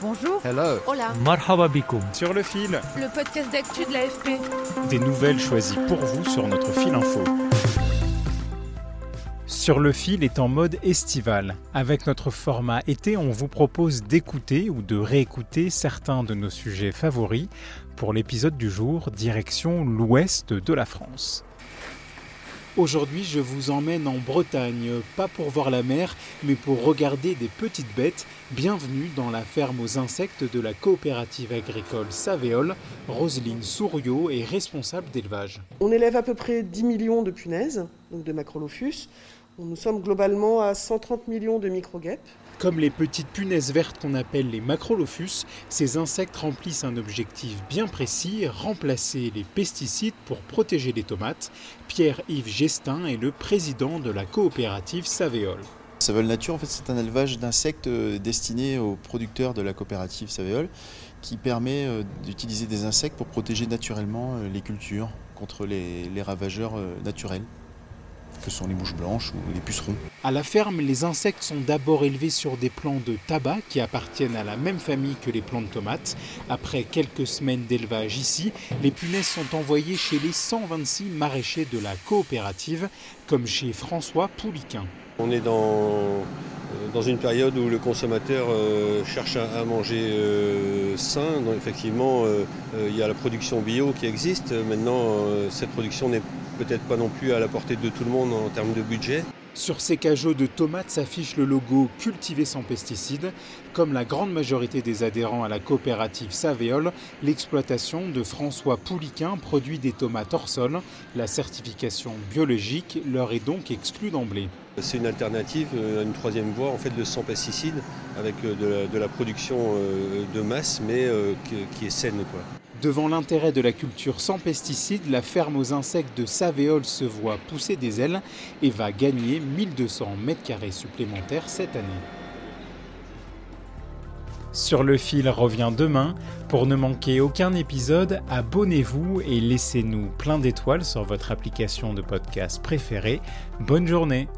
Bonjour. Hello. Hola. Marhaba. Sur le fil, Le podcast d'actu de l'AFP. des nouvelles choisies pour vous sur notre fil info. Sur le fil est en mode estival. Avec notre format été, on vous propose d'écouter ou de réécouter certains de nos sujets favoris. Pour l'épisode du jour, direction l'ouest de la France. Aujourd'hui, je vous emmène en Bretagne, pas pour voir la mer, mais pour regarder des petites bêtes. Bienvenue dans la ferme aux insectes de la coopérative agricole Savéole. Roselyne Souriau est responsable d'élevage. On élève à peu près 10 millions de punaises, donc de macrolophus. Nous sommes globalement à 130 millions de microguêpes. Comme les petites punaises vertes qu'on appelle les macrolophus, ces insectes remplissent un objectif bien précis, remplacer les pesticides pour protéger les tomates. Pierre-Yves Gestin est le président de la coopérative Savéole. Savéole Nature, en fait, c'est un élevage d'insectes euh, destiné aux producteurs de la coopérative Savéole qui permet euh, d'utiliser des insectes pour protéger naturellement euh, les cultures contre les, les ravageurs naturels, que sont les mouches blanches ou les pucerons. À la ferme, les insectes sont d'abord élevés sur des plants de tabac qui appartiennent à la même famille que les plants de tomates. Après quelques semaines d'élevage ici, les punaises sont envoyées chez les 126 maraîchers de la coopérative, comme chez François Pouliquin. On est dans, dans une période où le consommateur euh, cherche à, manger euh, sain. Effectivement, euh, euh, il y a la production bio qui existe. Maintenant, euh, cette production n'est peut-être pas non plus à la portée de tout le monde en termes de budget. Sur ces cajots de tomates s'affiche le logo Cultivé sans pesticides. Comme la grande majorité des adhérents à la coopérative Savéole, l'exploitation de François Pouliquin produit des tomates hors sol. La certification biologique leur est donc exclue d'emblée. C'est une alternative euh, à une troisième voie en fait de sans pesticides avec euh, de la, production euh, de masse mais qui, qui est saine. Quoi. Devant l'intérêt de la culture sans pesticides, la ferme aux insectes de Savéole se voit pousser des ailes et va gagner 1200 mètres carrés supplémentaires cette année. Sur le fil revient demain. Pour ne manquer aucun épisode, abonnez-vous et laissez-nous plein d'étoiles sur votre application de podcast préférée. Bonne journée